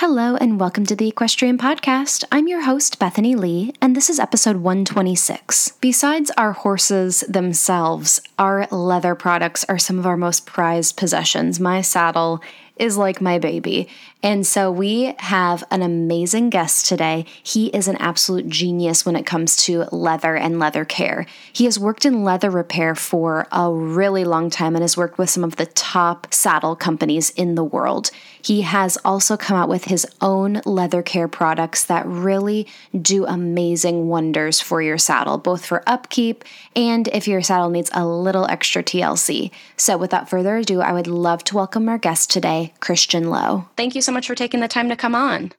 Hello, and welcome to the Equestrian Podcast. I'm your host, Bethany Lee, and this is episode 126. Besides our horses themselves, our leather products are some of our most prized possessions. My saddle is like my baby. And so we have an amazing guest today. He is an absolute genius when it comes to leather and leather care. He has worked in leather repair for a really long time and has worked with some of the top saddle companies in the world. He has also come out with his own leather care products that really do amazing wonders for your saddle, both for upkeep and if your saddle needs a little extra TLC. So, without further ado, I would love to welcome our guest today, Christian Lowe. Thank you so much for taking the time to come on.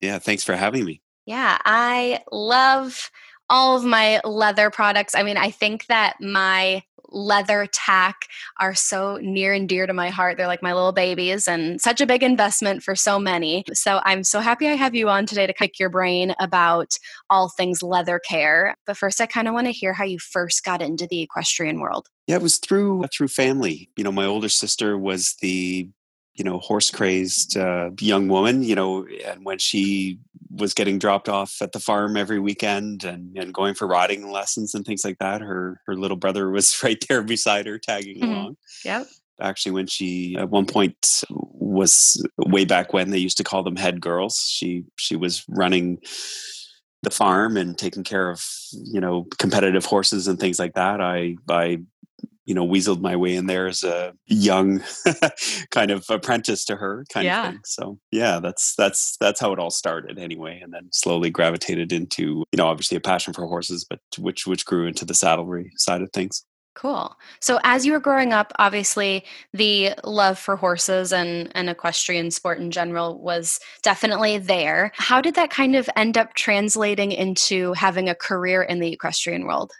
Yeah, thanks for having me. Yeah, I love all of my leather products. I mean, I think that my leather tack are so near and dear to my heart. They're like my little babies and such a big investment for so many. So I'm so happy I have you on today to pick your brain about all things leather care. But first, I kind of want to hear how you first got into the equestrian world. Yeah, it was through uh, through family. You know, my older sister was the you know horse crazed uh, young woman you know and when she was getting dropped off at the farm every weekend and, and going for riding lessons and things like that her her little brother was right there beside her tagging mm-hmm. along. Yep. Actually when she at one point was way back when they used to call them head girls. She she was running the farm and taking care of you know competitive horses and things like that. I i you know weaseled my way in there as a young kind of apprentice to her kind yeah. of thing so yeah that's that's that's how it all started anyway and then slowly gravitated into you know obviously a passion for horses but which which grew into the saddlery side of things Cool. So, as you were growing up, obviously the love for horses and, and equestrian sport in general was definitely there. How did that kind of end up translating into having a career in the equestrian world?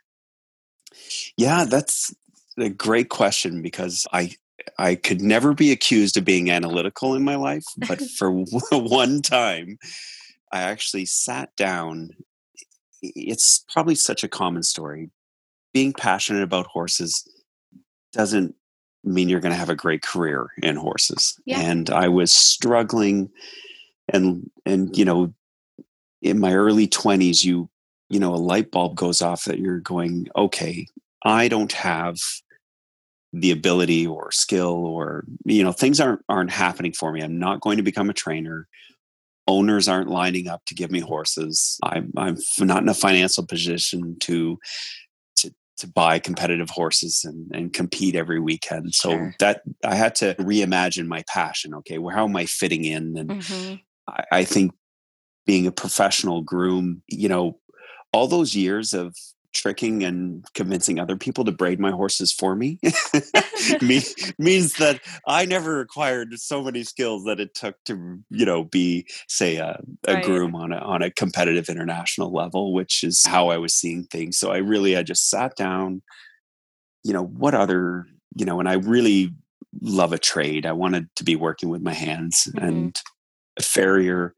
Yeah, that's a great question because I I could never be accused of being analytical in my life, but for one time, I actually sat down. It's probably such a common story. Being passionate about horses doesn't mean you're going to have a great career in horses. Yeah. And I was struggling and and you know in my early 20s you you know a light bulb goes off that you're going okay I don't have the ability or skill or you know things aren't aren't happening for me. I'm not going to become a trainer. Owners aren't lining up to give me horses. I'm I'm not in a financial position to to to buy competitive horses and, and compete every weekend. So sure. that I had to reimagine my passion. Okay, well, how am I fitting in? And mm-hmm. I, I think being a professional groom, you know, all those years of tricking and convincing other people to braid my horses for me means that I never acquired so many skills that it took to, you know, be say a, a right. groom on a on a competitive international level, which is how I was seeing things. So I really I just sat down, you know, what other, you know, and I really love a trade. I wanted to be working with my hands mm-hmm. and a farrier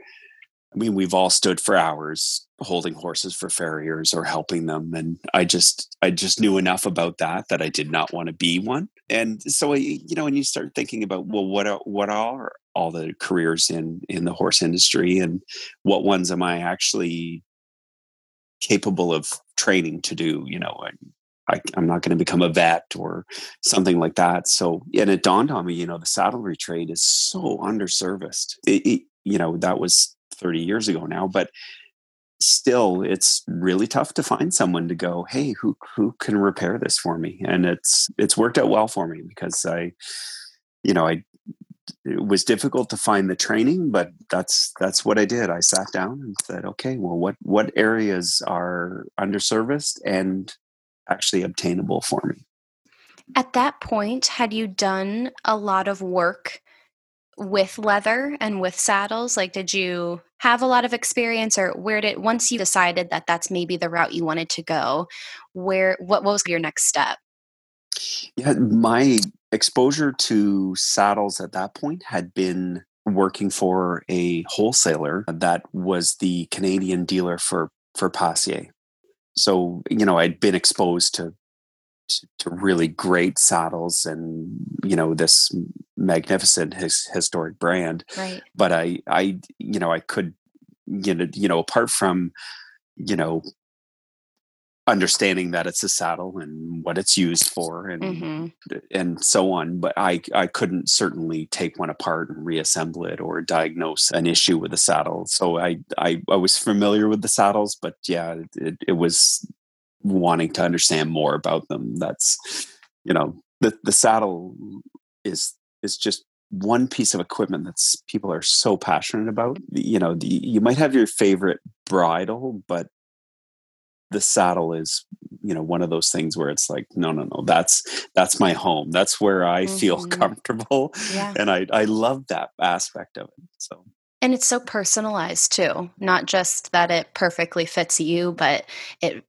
I mean, we've all stood for hours holding horses for farriers or helping them, and I just, I just knew enough about that that I did not want to be one. And so, you know, when you start thinking about, well, what are, what are all the careers in in the horse industry, and what ones am I actually capable of training to do? You know, I, am not going to become a vet or something like that. So, and it dawned on me, you know, the saddlery trade is so underserviced. It, it, you know, that was 30 years ago now, but still it's really tough to find someone to go, hey, who who can repair this for me? And it's it's worked out well for me because I, you know, I it was difficult to find the training, but that's that's what I did. I sat down and said, okay, well, what what areas are underserviced and actually obtainable for me? At that point, had you done a lot of work with leather and with saddles? Like, did you have a lot of experience, or where did once you decided that that's maybe the route you wanted to go? Where what, what was your next step? Yeah, my exposure to saddles at that point had been working for a wholesaler that was the Canadian dealer for for Passier. So you know, I'd been exposed to to, to really great saddles and you know this magnificent his, historic brand. Right. But i i you know i could you know you know apart from you know understanding that it's a saddle and what it's used for and mm-hmm. and so on but i i couldn't certainly take one apart and reassemble it or diagnose an issue with the saddle. So i i, I was familiar with the saddles but yeah it, it was wanting to understand more about them. That's you know the the saddle is is just one piece of equipment that's people are so passionate about. You know the, you might have your favorite bridle but the saddle is you know one of those things where it's like no no no that's that's my home. That's where i mm-hmm. feel comfortable. Yeah. and i i love that aspect of it so. And it's so personalized too not just that it perfectly fits you but it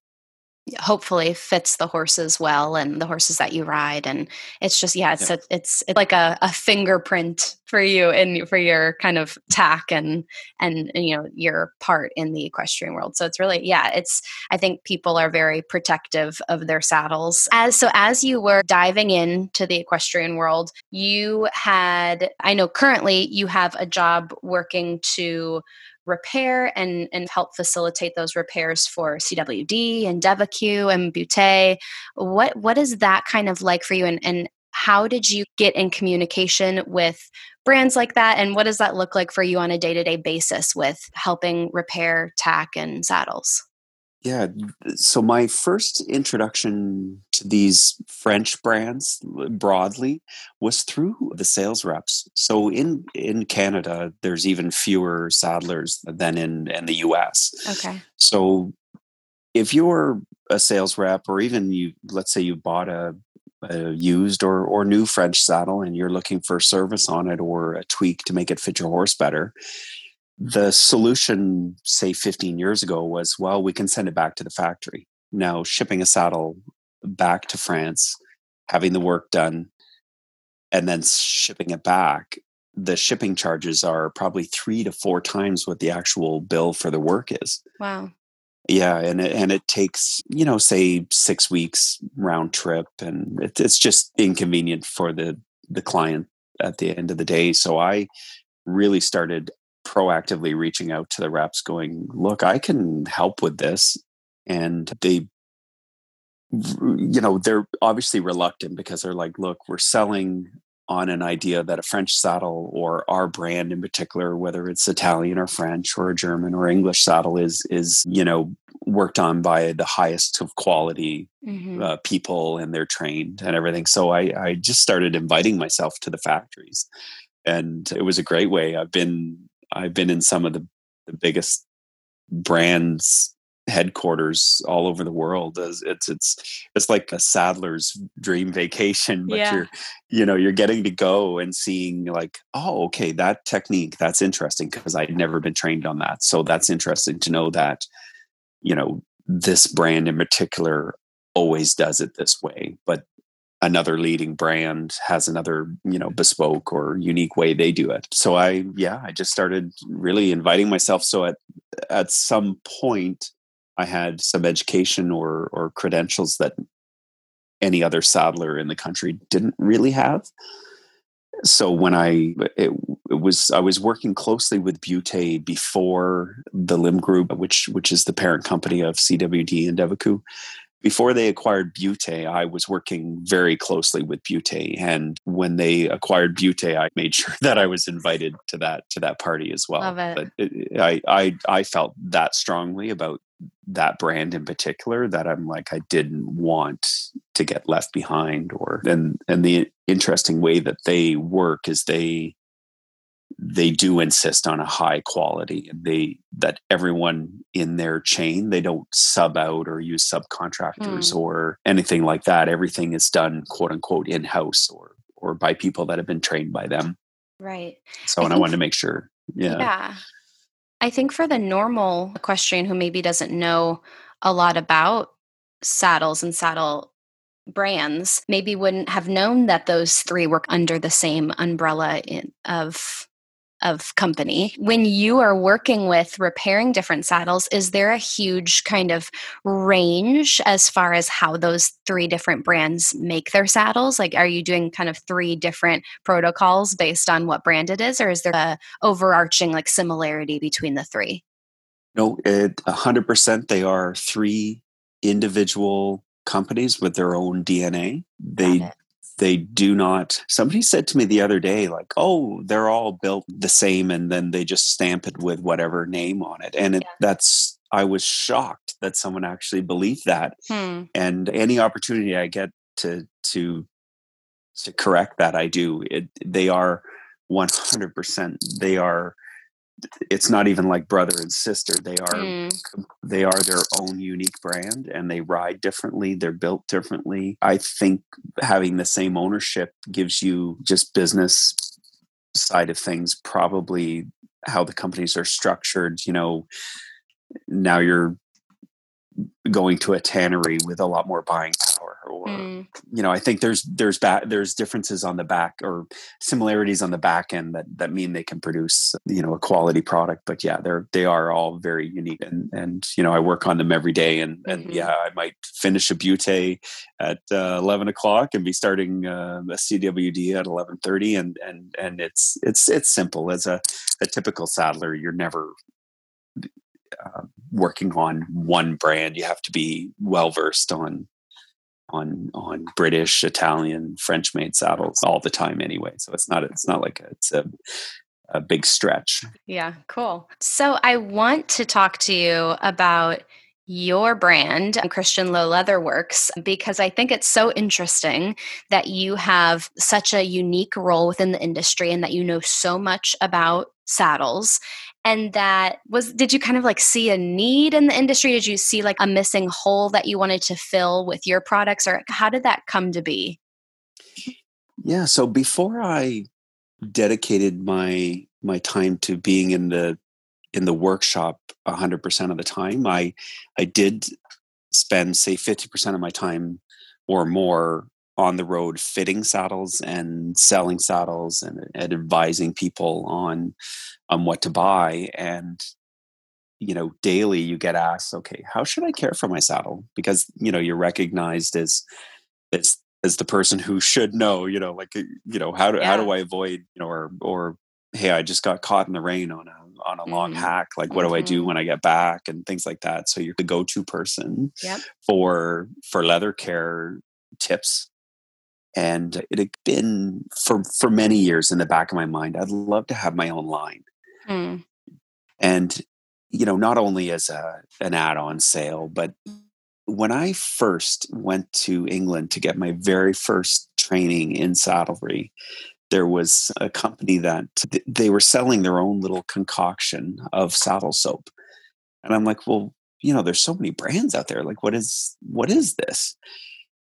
hopefully fits the horses well and the horses that you ride and it's just yeah it's yeah. A, it's it's like a, a fingerprint for you and for your kind of tack and, and and you know your part in the equestrian world so it's really yeah it's i think people are very protective of their saddles as so as you were diving into the equestrian world you had i know currently you have a job working to repair and, and help facilitate those repairs for CWD and Devoucoux and Butet. What what is that kind of like for you and, and how did you get in communication with brands like that and what does that look like for you on a day-to-day basis with helping repair tack and saddles? Yeah. So my first introduction to these French brands broadly was through the sales reps. So in in Canada, there's even fewer saddlers than in in the US. Okay. So if you're a sales rep, or even you, let's say you bought a, a used or or new French saddle, and you're looking for service on it or a tweak to make it fit your horse better the solution, say 15 years ago, was well, we can send it back to the factory. Now, shipping a saddle back to France, having the work done, and then shipping it back, the shipping charges are probably three to four times what the actual bill for the work is. Wow. Yeah, and it, and it takes you know say six weeks round trip, and it, it's just inconvenient for the the client at the end of the day. So I really started proactively reaching out to the reps going look i can help with this and they you know they're obviously reluctant because they're like look we're selling on an idea that a french saddle or our brand in particular whether it's italian or french or a german or english saddle is is you know worked on by the highest of quality mm-hmm. uh, people and they're trained and everything so i i just started inviting myself to the factories and it was a great way i've been I've been in some of the, the biggest brands headquarters all over the world it's it's it's like a saddler's dream vacation but yeah. you're you know you're getting to go and seeing like oh okay that technique that's interesting because i'd never been trained on that so that's interesting to know that you know this brand in particular always does it this way but another leading brand has another you know mm-hmm. bespoke or unique way they do it. So i yeah i just started really inviting myself. So at at some point i had some education or or credentials that any other saddler in the country didn't really have. So when i it, it was i was working closely with Butet before the limb group which which is the parent company of cwd and Devoucoux before they acquired Butet, I was working very closely with Butet, and when they acquired Butet, I made sure that I was invited to that to that party as well. Love it. But it, I, I I felt that strongly about that brand in particular that I'm like I didn't want to get left behind or and and the interesting way that they work is they they do insist on a high quality and they that everyone in their chain they don't sub out or use subcontractors mm. or anything like that everything is done quote unquote in house or or by people that have been trained by them Right. So, I and I wanted to make sure. Yeah. Yeah. I think for the normal equestrian who maybe doesn't know a lot about saddles and saddle brands, maybe wouldn't have known that those three work under the same umbrella in, of of company. When you are working with repairing different saddles, is there a huge kind of range as far as how those three different brands make their saddles? Like, are you doing kind of three different protocols based on what brand it is, or is there a overarching like similarity between the three? No, it 100% they are three individual companies with their own DNA. They they do not somebody said to me the other day like oh they're all built the same and then they just stamp it with whatever name on it and it, yeah. that's i was shocked that someone actually believed that hmm. and any opportunity i get to to to correct that i do it they are 100% they are it's not even like brother and sister they are mm. they are their own unique brand and they ride differently they're built differently i think having the same ownership gives you just business side of things probably how the companies are structured you know now you're going to a tannery with a lot more buying power or mm. you know i think there's there's back there's differences on the back or similarities on the back end that that mean they can produce you know a quality product but yeah they're they are all very unique and and you know i work on them every day and and mm-hmm. yeah i might finish a Butet at uh, 11 o'clock and be starting uh, a cwd at 11.30 and and and it's it's it's simple as a, a typical saddler you're never uh, working on one brand. You have to be well versed on on on British, Italian, French made saddles all the time anyway. So it's not it's not like a, it's a a big stretch. Yeah, cool. So I want to talk to you about your brand, um, Christian Lowe Leather Works, because I think it's so interesting that you have such a unique role within the industry and that you know so much about saddles and that was did you kind of like see a need in the industry? Did you see like a missing hole that you wanted to fill with your products? Or how did that come to be? Yeah so before i dedicated my my time to being in the in the workshop 100% of the time i i did spend say 50% of my time or more on the road fitting saddles and selling saddles and, and advising people on on what to buy and you know daily you get asked okay how should i care for my saddle because you know you're recognized as as as the person who should know you know like you know how do yeah. how do i avoid you know or or hey i just got caught in the rain on a on a mm-hmm. long hack like what mm-hmm. do i do mm-hmm. when i get back and things like that so you're the go-to person yep. for for leather care tips and it had been for for many years in the back of my mind i'd love to have my own line. Mm. and you know not only as a an add-on sale but when i first went to england to get my very first training in saddlery there was a company that they were selling their own little concoction of saddle soap. And i'm like well you know there's so many brands out there. Like what is what is this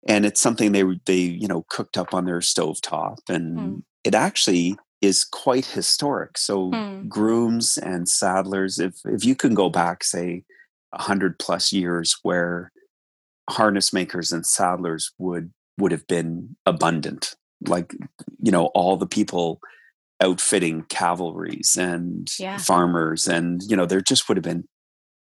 and it's something they they you know cooked up on their stove top and mm. it actually is quite historic so mm. grooms and saddlers if if you can go back say a hundred plus years where harness makers and saddlers would would have been abundant like you know all the people outfitting cavalries and yeah. farmers and you know there just would have been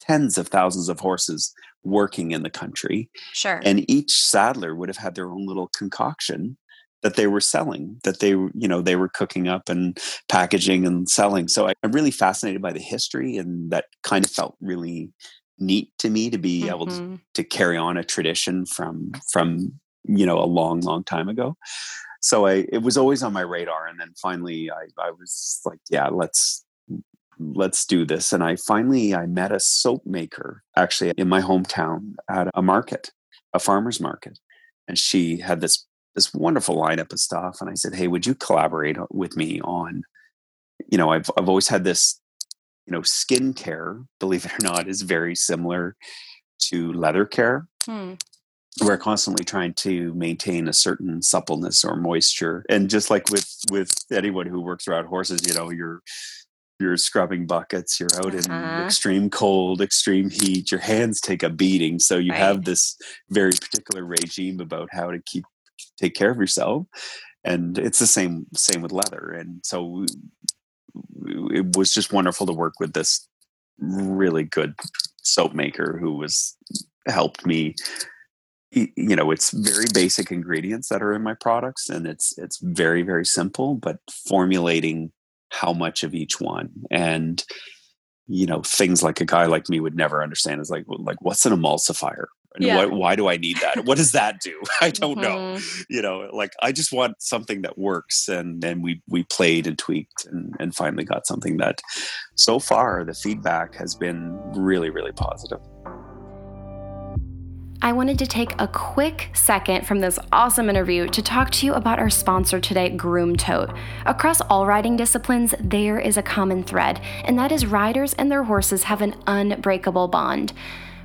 tens of thousands of horses working in the country. Sure. And each saddler would have had their own little concoction that they were selling, that they you know they were cooking up and packaging and selling. So I, am really fascinated by the history, and that kind of felt really neat to me to be mm-hmm. able to, mm-hmm. to carry on a tradition from from you know a long long time ago so i it was always on my radar and then finally i i was like yeah let's let's do this. And i finally i met a soap maker actually in my hometown at a market a farmers market. And she had this this wonderful lineup of stuff. And i said hey would you collaborate with me on you know i've i've always had this you know skincare believe it or not is very similar to leather care. Hmm. we're constantly trying to maintain a certain suppleness or moisture. And just like with with anyone who works around horses you know you're you're scrubbing buckets you're out uh-huh. in extreme cold extreme heat your hands take a beating so you right. have this very particular regime about how to keep take care of yourself and it's the same same with leather and so it was just wonderful to work with this really good soap maker who was helped me you know it's very basic ingredients that are in my products and it's it's very very simple but formulating how much of each one. And you know things like a guy like me would never understand is like like what's an emulsifier? Yeah. What, why do i need that? What does that do? I don't mm-hmm. know you know like i just want something that works and then we we played and tweaked and and finally got something that so far the feedback has been really really positive I wanted to take a quick second from this awesome interview to talk to you about our sponsor today, Groom Tote. Across all riding disciplines, there is a common thread, and that is riders and their horses have an unbreakable bond.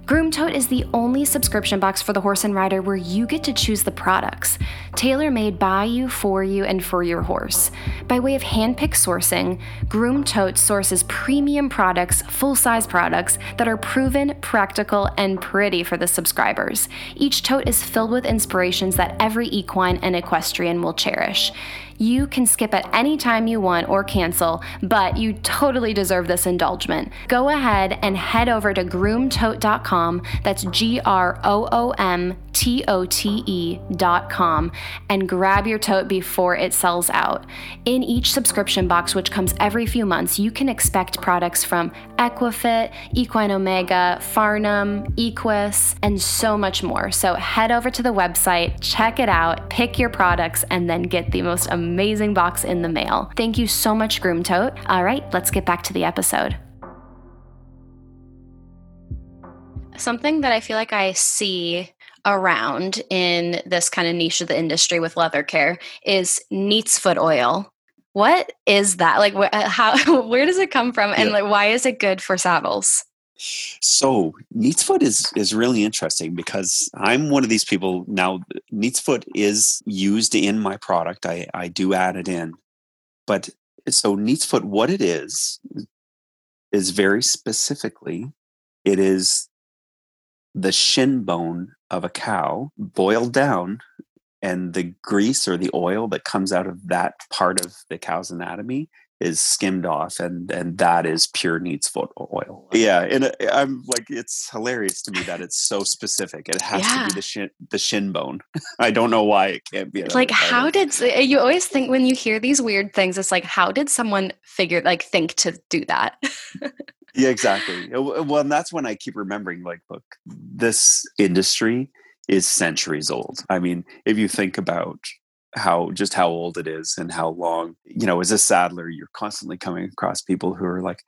Groom Tote is the only subscription box for the horse and rider where you get to choose the products, tailor made by you, for you, and for your horse. By way of hand-picked sourcing, Groom Tote sources premium products, full-size products that are proven, practical, and pretty for the subscribers. Each tote is filled with inspirations that every equine and equestrian will cherish. You can skip at any time you want or cancel, but you totally deserve this indulgement. Go ahead and head over to groomtote.com. That's G R O O M T O T E.com and grab your tote before it sells out. In each subscription box, which comes every few months, you can expect products from Equifit, Equine Omega, Farnam, Equus, and so much more. So head over to the website, check it out, pick your products, and then get the most amazing amazing box in the mail. Thank you so much, Groom Tote. All right, let's get back to the episode. Something that I feel like I see around in this kind of niche of the industry with leather care is neat's foot oil. What is that? Like, wh- how? Where does it come from, and yeah. like, why is it good for saddles? So Neatsfoot is is really interesting because I'm one of these people now. Neatsfoot is used in my product. I I do add it in, but so Neatsfoot, what it is, is very specifically, it is the shin bone of a cow boiled down and the grease or the oil that comes out of that part of the cow's anatomy is skimmed off and and that is pure neatsfoot oil. Yeah and uh, i'm like it's hilarious to me that it's so specific. It has yeah. to be the shin the shin bone. I don't know why it can't be like how did you always think when you hear these weird things it's like how did someone figure like think to do that? Yeah exactly. Well and that's when i keep remembering like look this industry is centuries old. I mean if you think about how just how old it is and how long you know as a saddler you're constantly coming across people who are like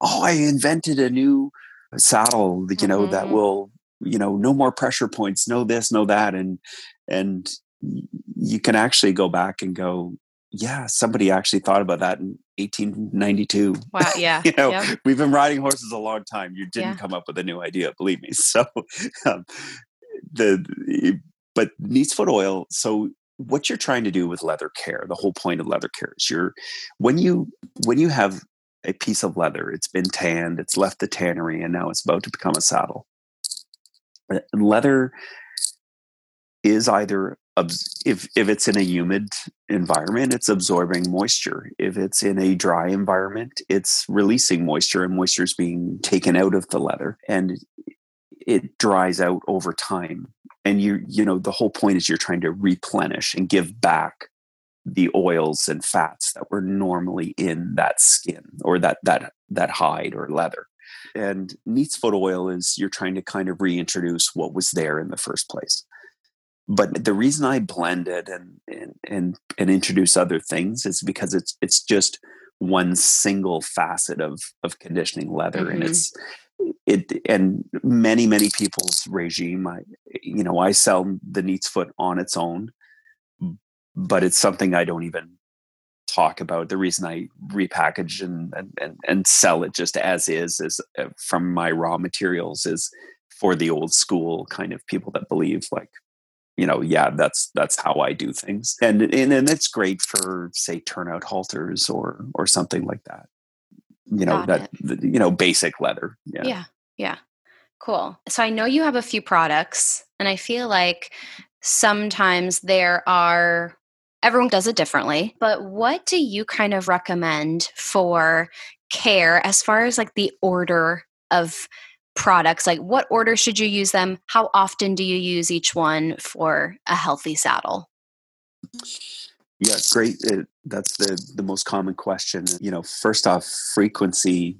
oh i invented a new saddle you know mm-hmm. that will you know no more pressure points no this no that and and you can actually go back and go yeah somebody actually thought about that in 1892 wow yeah you know yep. we've been riding horses a long time you didn't yeah. come up with a new idea believe me so um, the but neatsfoot oil so what you're trying to do with leather care the whole point of leather care is you're when you when you have a piece of leather it's been tanned it's left the tannery and now it's about to become a saddle. Uh, leather is either if if it's in a humid environment it's absorbing moisture. If it's in a dry environment it's releasing moisture and moisture is being taken out of the leather and it dries out over time and you you know the whole point is you're trying to replenish and give back the oils and fats that were normally in that skin or that that that hide or leather and neatsfoot oil is you're trying to kind of reintroduce what was there in the first place but the reason i blend it and and and, and introduce other things is because it's it's just one single facet of of conditioning leather mm-hmm. and it's it and many many people's regime i you know i sell the neatsfoot on its own but it's something i don't even talk about the reason i repackage and and, and sell it just as is is uh, from my raw materials is for the old school kind of people that believe like you know, yeah, that's that's how I do things, and and and it's great for say turnout halters or or something like that. You know Got that you know basic leather. Yeah. Yeah. Yeah. Cool. So I know you have a few products, and I feel like sometimes there are everyone does it differently but what do you kind of recommend for care as far as like the order of products like what order should you use them how often do you use each one for a healthy saddle yeah great it, that's the the most common question you know first off frequency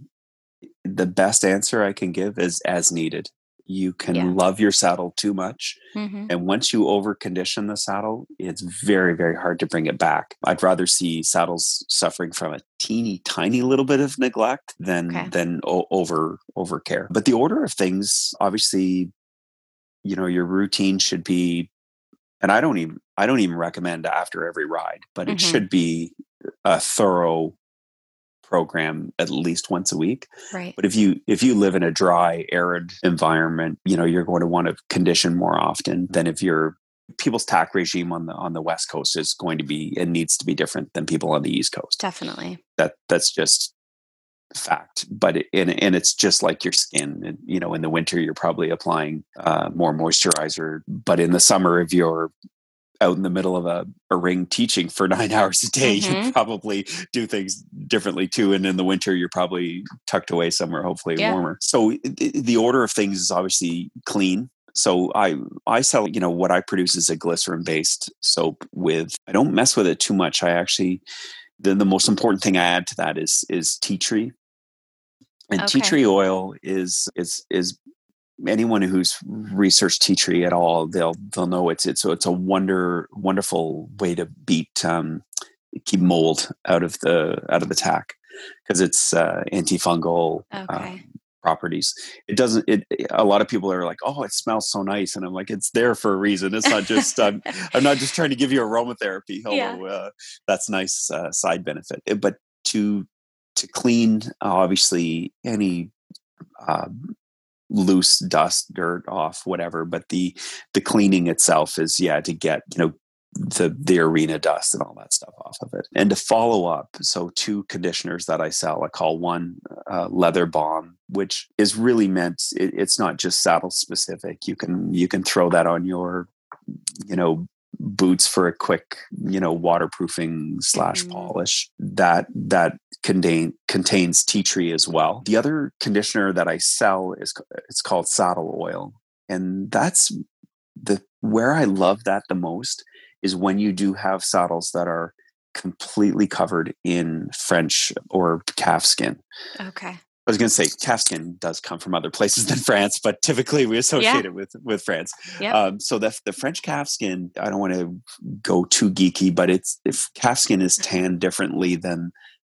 the best answer i can give is as needed you can yeah. love your saddle too much. Mm-hmm. And once you over condition the saddle, it's very, very hard to bring it back. I'd rather see saddles suffering from a teeny tiny little bit of neglect than okay. than o- over over care. But the order of things, obviously, you know, your routine should be and I don't even I don't even recommend after every ride, but mm-hmm. it should be a thorough program at least once a week. Right. But if you if you live in a dry, arid environment, you know, you're going to want to condition more often than if you're people's tack regime on the on the west coast is going to be it needs to be different than people on the east coast. Definitely. That that's just fact but it, and, and it's just like your skin and, you know in the winter you're probably applying uh, more moisturizer but in the summer if you're out in the middle of a, a ring teaching for nine hours a day, mm-hmm. you probably do things differently too. And in the winter, you're probably tucked away somewhere, hopefully yeah. warmer. So the, order of things is obviously clean. So I I sell you know what I produce is a glycerin based soap with I don't mess with it too much. I actually the, the most important thing I add to that is is tea tree and okay. tea tree oil is is is anyone who's researched tea tree at all, they'll they'll know it's it's so it's a wonder wonderful way to beat um, keep mold out of the out of the tack because it's uh, antifungal okay. um, properties. It doesn't. It a lot of people are like, oh, it smells so nice, and I'm like, it's there for a reason. It's not just I'm I'm not just trying to give you aromatherapy, although yeah. uh, that's nice uh, side benefit. But to to clean obviously any um, loose dust dirt off whatever but the the cleaning itself is yeah to get you know the the arena dust and all that stuff off of it. And to follow up so two conditioners that i sell i call one uh, leather balm which is really meant it, it's not just saddle specific. You can you can throw that on your you know boots for a quick you know waterproofing slash mm-hmm. polish that that contain contains tea tree as well. The other conditioner that i sell is it's called saddle oil. And that's the where i love that the most is when you do have saddles that are completely covered in french or calf skin. Okay I was going to say calfskin does come from other places than France, but typically we associate yeah. it with with France. Yep. Um, so the the French calfskin, I don't want to go too geeky, but it's if calfskin is tanned differently than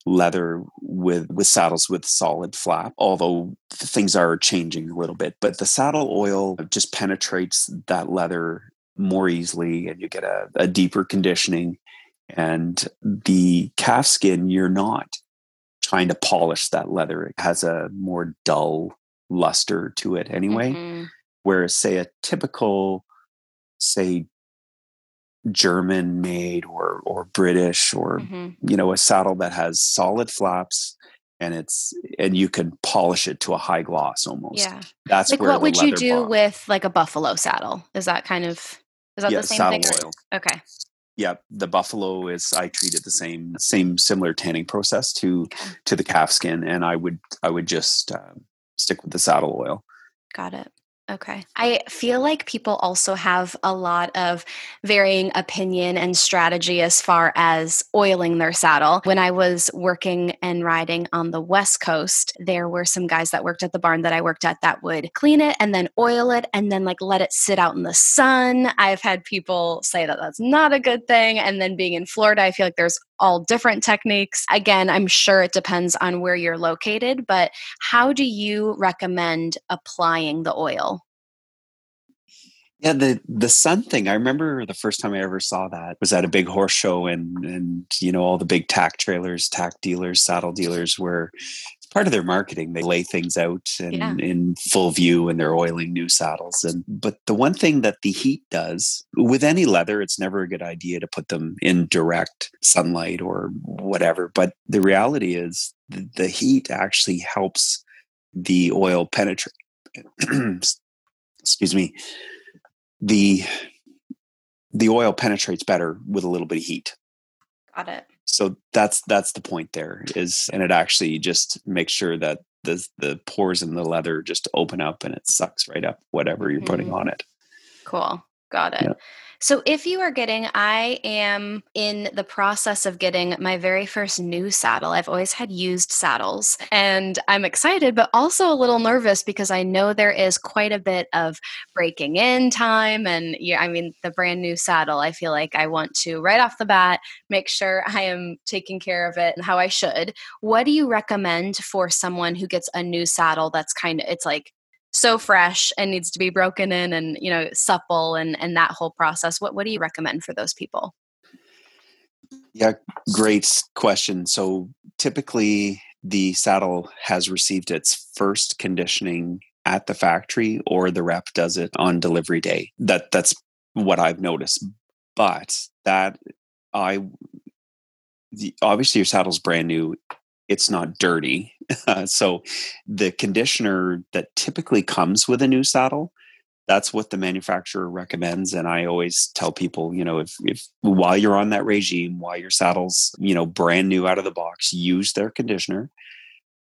leather with with saddles with solid flap although things are changing a little bit but the saddle oil just penetrates that leather more easily and you get a, a deeper conditioning and the calfskin you're not trying to polish that leather. It has a more dull luster to it anyway. Mm-hmm. Whereas, say, a typical, say, German made or or British or mm-hmm. you know a saddle that has solid flaps and it's and you can polish it to a high gloss almost. Yeah, that's like what would you do with like a buffalo saddle? Is that kind of is that yeah, the same thing? Oil. Okay yeah, the buffalo is I treat it the same same similar tanning process to to the calf skin, and I would I would just uh, stick with the saddle oil. Got it. Okay. I feel like people also have a lot of varying opinion and strategy as far as oiling their saddle. When I was working and riding on the West Coast, there were some guys that worked at the barn that I worked at that would clean it and then oil it and then like let it sit out in the sun. I've had people say that that's not a good thing. And then being in Florida, I feel like there's all different techniques. Again, I'm sure it depends on where you're located, but how do you recommend applying the oil? Yeah, the the sun thing. I remember the first time I ever saw that was at a big horse show, and and you know all the big tack trailers, tack dealers, saddle dealers were part of their marketing. They lay things out in, yeah. in full view and they're oiling new saddles. And but the one thing that the heat does with any leather, it's never a good idea to put them in direct sunlight or whatever. But the reality is the, the heat actually helps the oil penetrate. Excuse me. The the oil penetrates better with a little bit of heat. Got it so that's that's the point there is and it actually just makes sure that the the pores in the leather just open up and it sucks right up whatever you're putting mm-hmm. on it cool got it yeah. So, if you are getting, I am in the process of getting my very first new saddle. I've always had used saddles, and I'm excited, but also a little nervous because I know there is quite a bit of breaking in time. And yeah, I mean, the brand new saddle, I feel like I want to right off the bat make sure I am taking care of it and how I should. What do you recommend for someone who gets a new saddle that's kind of, it's like, so fresh and needs to be broken in and you know supple and and that whole process. What what do you recommend for those people? Yeah great question. So typically the saddle has received its first conditioning at the factory or the rep does it on delivery day. That that's what i've noticed. But that i the, obviously your saddle's brand new it's not dirty. so the conditioner that typically comes with a new saddle, that's what the manufacturer recommends. And I always tell people, you know, if, if while you're on that regime, while your saddle's, you know, brand new out of the box, use their conditioner.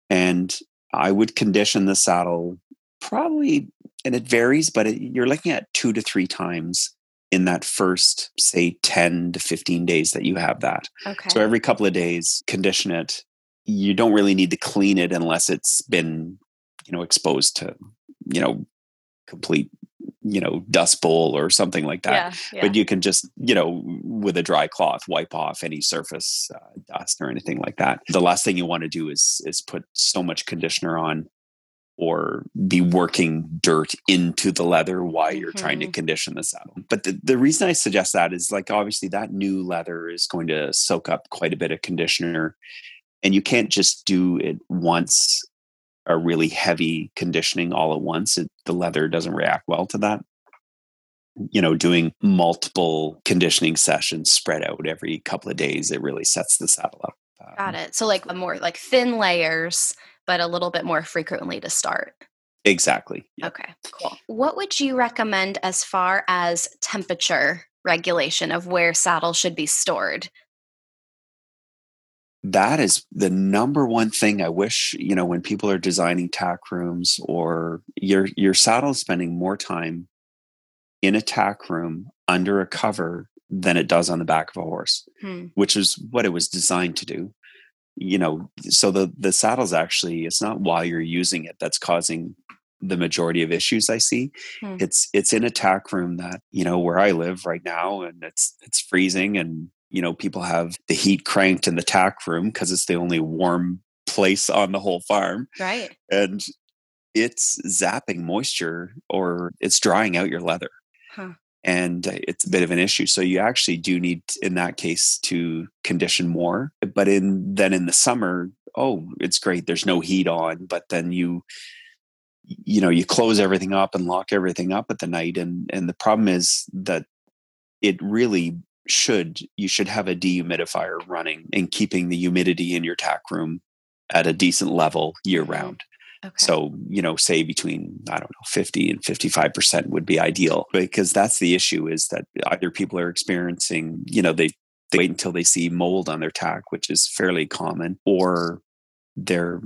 And I would condition the saddle probably, and it varies, but it, you're looking at two to three times in that first, say, 10 to 15 days that you have that. Okay. So every couple of days, condition it you don't really need to clean it unless it's been you know exposed to you know complete you know dust bowl or something like that yeah, yeah. but you can just you know with a dry cloth wipe off any surface uh, dust or anything like that the last thing you want to do is is put so much conditioner on or be working dirt into the leather while you're mm-hmm. trying to mm-hmm. condition the saddle. But the, the reason I suggest that is like obviously that new leather is going to soak up quite a bit of conditioner and you can't just do it once a really heavy conditioning all at once it, the leather doesn't react well to that. You know doing multiple conditioning sessions spread out every couple of days it really sets the saddle up. Um, got it. So like a more like thin layers but a little bit more frequently to start. Exactly okay cool. What would you recommend as far as temperature regulation of where saddle should be stored that is the number one thing I wish, you know, when people are designing tack rooms or your your saddle is spending more time in a tack room under a cover than it does on the back of a horse, hmm. which is what it was designed to do. You know, so the the saddle's actually it's not while you're using it that's causing the majority of issues I see. Hmm. It's it's in a tack room that, you know, where I live right now and it's it's freezing and you know people have the heat cranked in the tack room because it's the only warm place on the whole farm right and it's zapping moisture or it's drying out your leather huh. and uh, it's a bit of an issue so you actually do need in that case to condition more but in then in the summer oh it's great there's no heat on but then you you know you close everything up and lock everything up at the night and and the problem is that it really should you should have a dehumidifier running and keeping the humidity in your tack room at a decent level year mm-hmm. round. Okay. So, you know, say between, I don't know, 50 and 55% would be ideal because that's the issue is that either people are experiencing, you know, they, they wait until they see mold on their tack, which is fairly common, or they're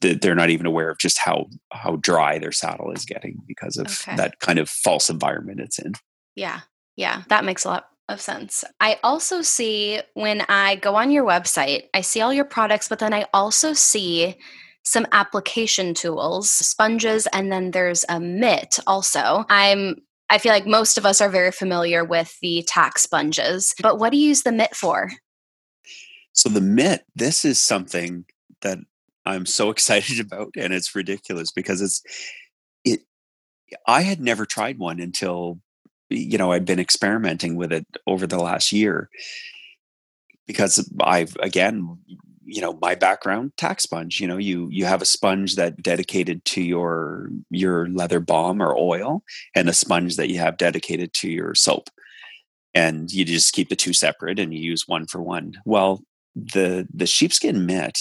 they're not even aware of just how how dry their saddle is getting because of okay. that kind of false environment it's in. Yeah. Yeah, that makes a lot of sense. I also see when I go on your website, I see all your products, but then I also see some application tools, sponges, and then there's a mitt also. I'm I feel like most of us are very familiar with the tack sponges, but what do you use the mitt for? So the mitt, this is something that I'm so excited about and it's ridiculous because it's it I had never tried one until you know i've been experimenting with it over the last year because i've again you know my background tack sponge you know you you have a sponge that dedicated to your your leather balm or oil and a sponge that you have dedicated to your soap. And you just keep the two separate and you use one for one. Well the the sheepskin mitt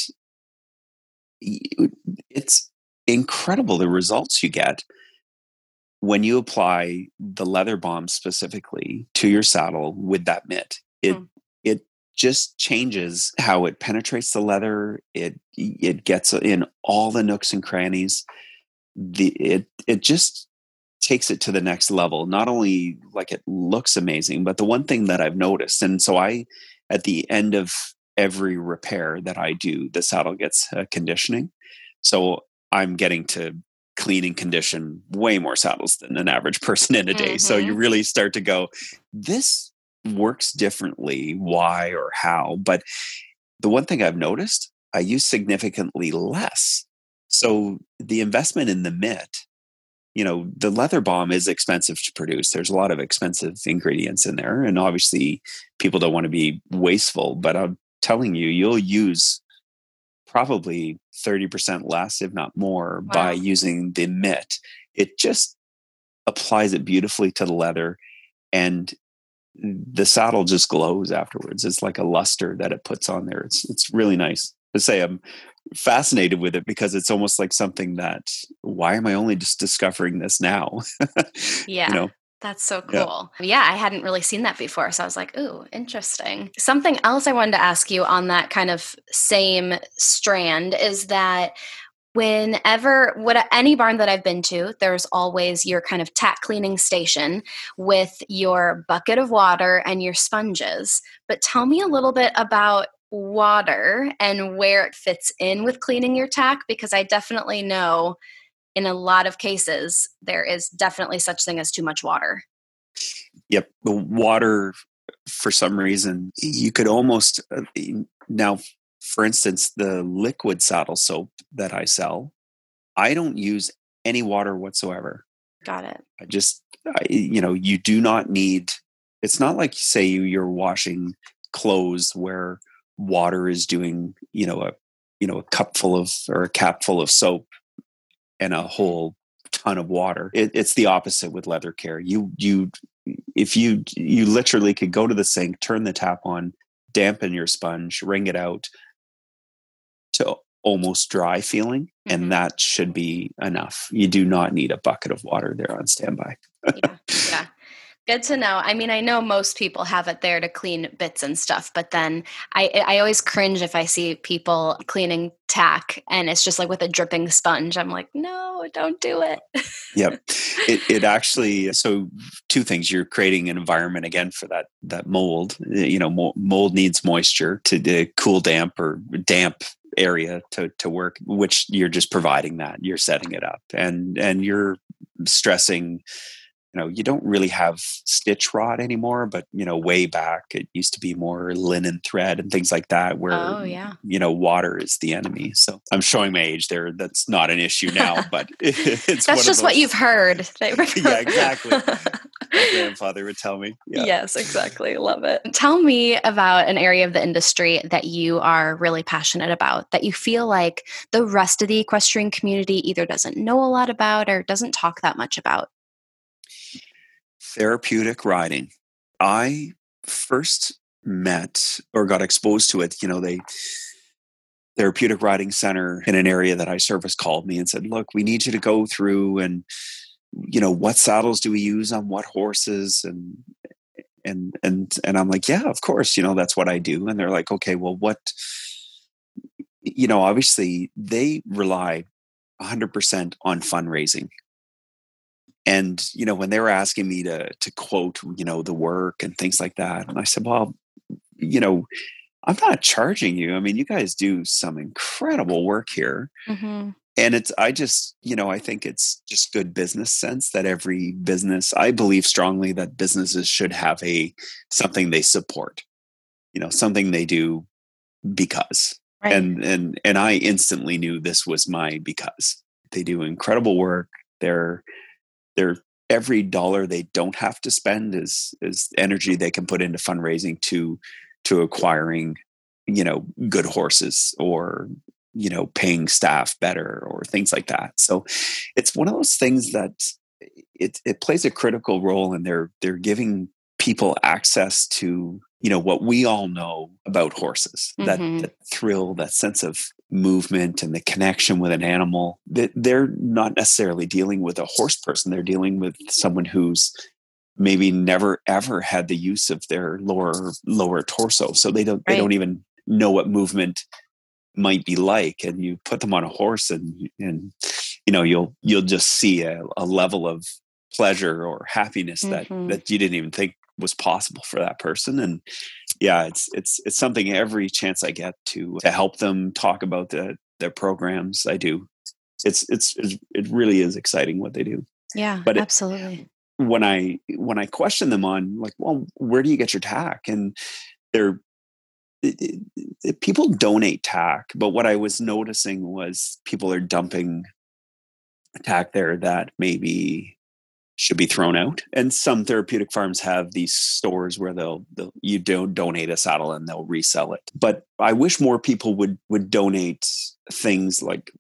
it's incredible the results you get when you apply the leather balm specifically to your saddle with that mitt it mm. it just changes how it penetrates the leather. It it gets in all the nooks and crannies. The it it just takes it to the next level. Not only like it looks amazing but the one thing that i've noticed and so i at the end of every repair that i do the saddle gets uh, conditioning. So i'm getting to clean and condition way more saddles than an average person in a day. Mm-hmm. So you really start to go, this works differently. Why or how? But the one thing I've noticed, I use significantly less. So the investment in the mitt, you know, the leather balm is expensive to produce. There's a lot of expensive ingredients in there. And obviously, people don't want to be wasteful, but I'm telling you, you'll use probably 30% less, if not more, wow. by using the mitt. It just applies it beautifully to the leather and the saddle just glows afterwards. It's like a luster that it puts on there. It's it's really nice. To say I'm fascinated with it because it's almost like something that why am I only just discovering this now? yeah. You know, that's so cool. Yeah. yeah. I hadn't really seen that before. So I was like, ooh, interesting. Something else I wanted to ask you on that kind of same strand is that whenever what any barn that I've been to, there's always your kind of tack cleaning station with your bucket of water and your sponges. But tell me a little bit about water and where it fits in with cleaning your tack because I definitely know in a lot of cases, there is definitely such thing as too much water. Yep, the water for some reason you could almost uh, now for instance the liquid saddle soap that i sell i don't use any water whatsoever. Got it. I just I, you know you do not need it's not like say you're washing clothes where water is doing you know a you know a cup full of or a cap full of soap and a whole ton of water. It, it's the opposite with leather care. You you if you you literally could go to the sink, turn the tap on, dampen your sponge, wring it out to almost dry feeling, mm-hmm. and that should be enough. You do not need a bucket of water there on standby. yeah, yeah. Good to know. I mean, I know most people have it there to clean bits and stuff, but then I I always cringe if I see people cleaning tack and it's just like with a dripping sponge. I'm like, no, don't do it. yep. It it actually so two things. You're creating an environment again for that that mold. Eh, you know, mold needs moisture to, to cool damp or damp area to to work which you're just providing that you're setting it up and and you're stressing you know you don't really have stitch rot anymore but you know way back it used to be more linen thread and things like that where oh, yeah. you know water is the enemy so i'm showing my age there that's not an issue now but it's that's just what you've heard yeah exactly my grandfather would tell me yeah. yes exactly love it tell me about an area of the industry that you are really passionate about that you feel like the rest of the equestrian community either doesn't know a lot about or doesn't talk that much about therapeutic riding. I first met or got exposed to it, you know, they therapeutic riding center in an area that I service called me and said, "Look, we need you to go through and you know, what saddles do we use on what horses and and and and I'm like, "Yeah, of course, you know, that's what I do." And they're like, "Okay, well, what you know, obviously they rely 100% on fundraising and you know when they were asking me to to quote you know the work and things like that and i said well you know i'm not charging you i mean you guys do some incredible work here mm-hmm. and it's i just you know i think it's just good business sense that every business i believe strongly that businesses should have a something they support you know something they do because right. and and and i instantly knew this was my because they do incredible work they're they're every dollar they don't have to spend is is energy they can put into fundraising to to acquiring you know, good horses or you know paying staff better or things like that so it's one of those things that it, it plays a critical role and they're they're giving people access to you know what we all know about horses mm-hmm. that, that thrill that sense of movement and the connection with an animal that they're not necessarily dealing with a horse person they're dealing with someone who's maybe never ever had the use of their lower lower torso so they don't right. they don't even know what movement might be like and you put them on a horse and and you know you'll you'll just see a, a level of pleasure or happiness that mm-hmm. that you didn't even think was possible for that person and yeah it's it's it's something every chance i get to to help them talk about the their programs i do. It's it's it really is exciting what they do. Yeah but absolutely. it, when i when i question them on like well where do you get your tack? and they're it, it, people donate tack, but what I was noticing was people are dumping tack there that maybe should be thrown out. And some therapeutic farms have these stores where they'll, they'll you don't donate a saddle and they'll resell it. But I wish more people would would donate things like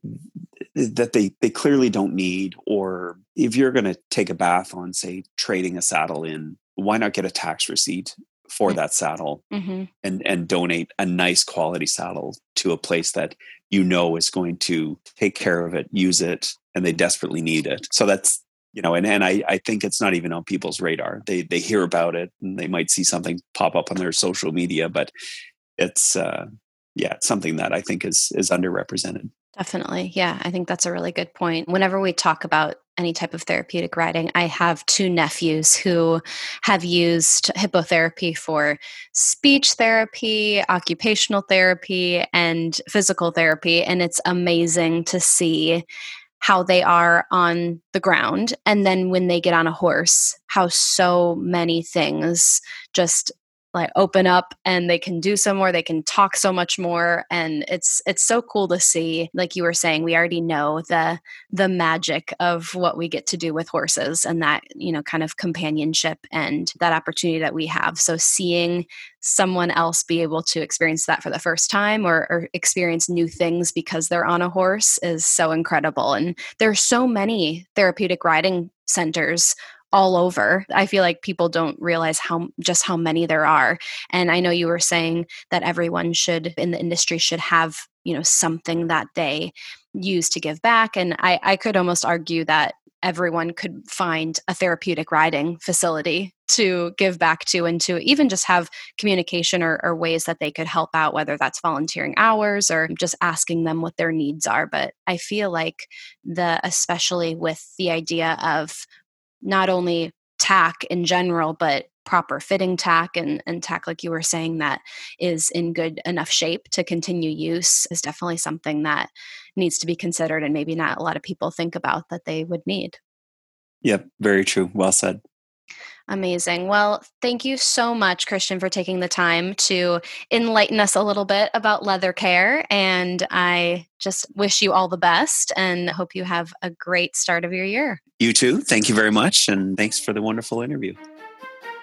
that they they clearly don't need or if you're going to take a bath on say trading a saddle in why not get a tax receipt for mm. that saddle mm-hmm. and and donate a nice quality saddle to a place that you know is going to take care of it use it and they desperately need it so that's you know and, and I, I think it's not even on people's radar they they hear about it and they might see something pop up on their social media but it's uh yeah it's something that i think is is underrepresented Definitely. Yeah, I think that's a really good point. Whenever we talk about any type of therapeutic riding, I have two nephews who have used hippotherapy for speech therapy, occupational therapy, and physical therapy. And it's amazing to see how they are on the ground. And then when they get on a horse, how so many things just like open up and they can do so more they can talk so much more. And it's it's so cool to see like you were saying we already know the the magic of what we get to do with horses and that you know kind of companionship and that opportunity that we have. So seeing someone else be able to experience that for the first time or, or experience new things because they're on a horse is so incredible. And there are so many therapeutic riding centers all over. I feel like people don't realize how just how many there are. And I know you were saying that everyone should in the industry should have, you know, something that they use to give back. And I, I could almost argue that everyone could find a therapeutic riding facility to give back to and to even just have communication or, or, ways that they could help out, whether that's volunteering hours or just asking them what their needs are. But I feel like the, especially with the idea of not only tack in general, but proper fitting tack and, and tack, like you were saying, that is in good enough shape to continue use is definitely something that needs to be considered and maybe not a lot of people think about that they would need. Yep, very true. Well said. Amazing. Well, thank you so much, Christian, for taking the time to enlighten us a little bit about leather care. And I just wish you all the best and hope you have a great start of your year. You too. Thank you very much. And thanks for the wonderful interview.